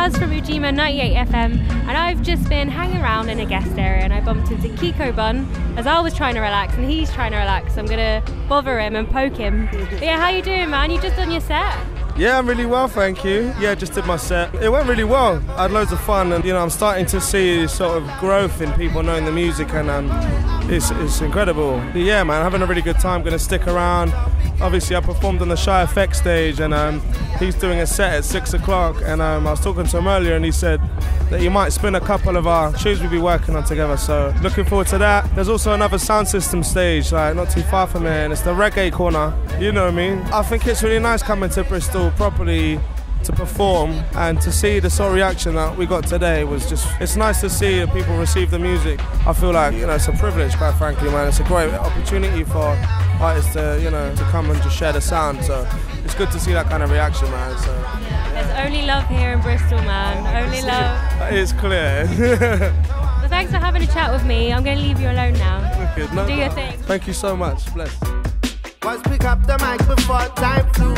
Buzz from Ujima 98 FM, and I've just been hanging around in a guest area and I bumped into Kiko Bun as I was trying to relax and he's trying to relax. So I'm gonna bother him and poke him. But yeah, how you doing, man? You just done your set? Yeah, I'm really well, thank you. Yeah, just did my set. It went really well. I had loads of fun, and you know, I'm starting to see sort of growth in people knowing the music, and um, it's, it's incredible. But yeah, man, having a really good time. Going to stick around. Obviously, I performed on the Shy FX stage, and um, he's doing a set at six o'clock. And um, I was talking to him earlier, and he said that he might spin a couple of our tunes we'll be working on together. So looking forward to that. There's also another sound system stage, like not too far from here, and it's the reggae corner. You know what I mean? I think it's really nice coming to Bristol properly to perform and to see the sort of reaction that we got today was just it's nice to see people receive the music i feel like you know it's a privilege quite frankly man it's a great opportunity for artists to you know to come and just share the sound so it's good to see that kind of reaction man so There's only love here in Bristol, man. Only love. it's clear Well, thanks for having a chat with me. I'm gonna leave you alone now. Good, no Do your problem. thing. thank you so much bless Was pick up the mic before time flew,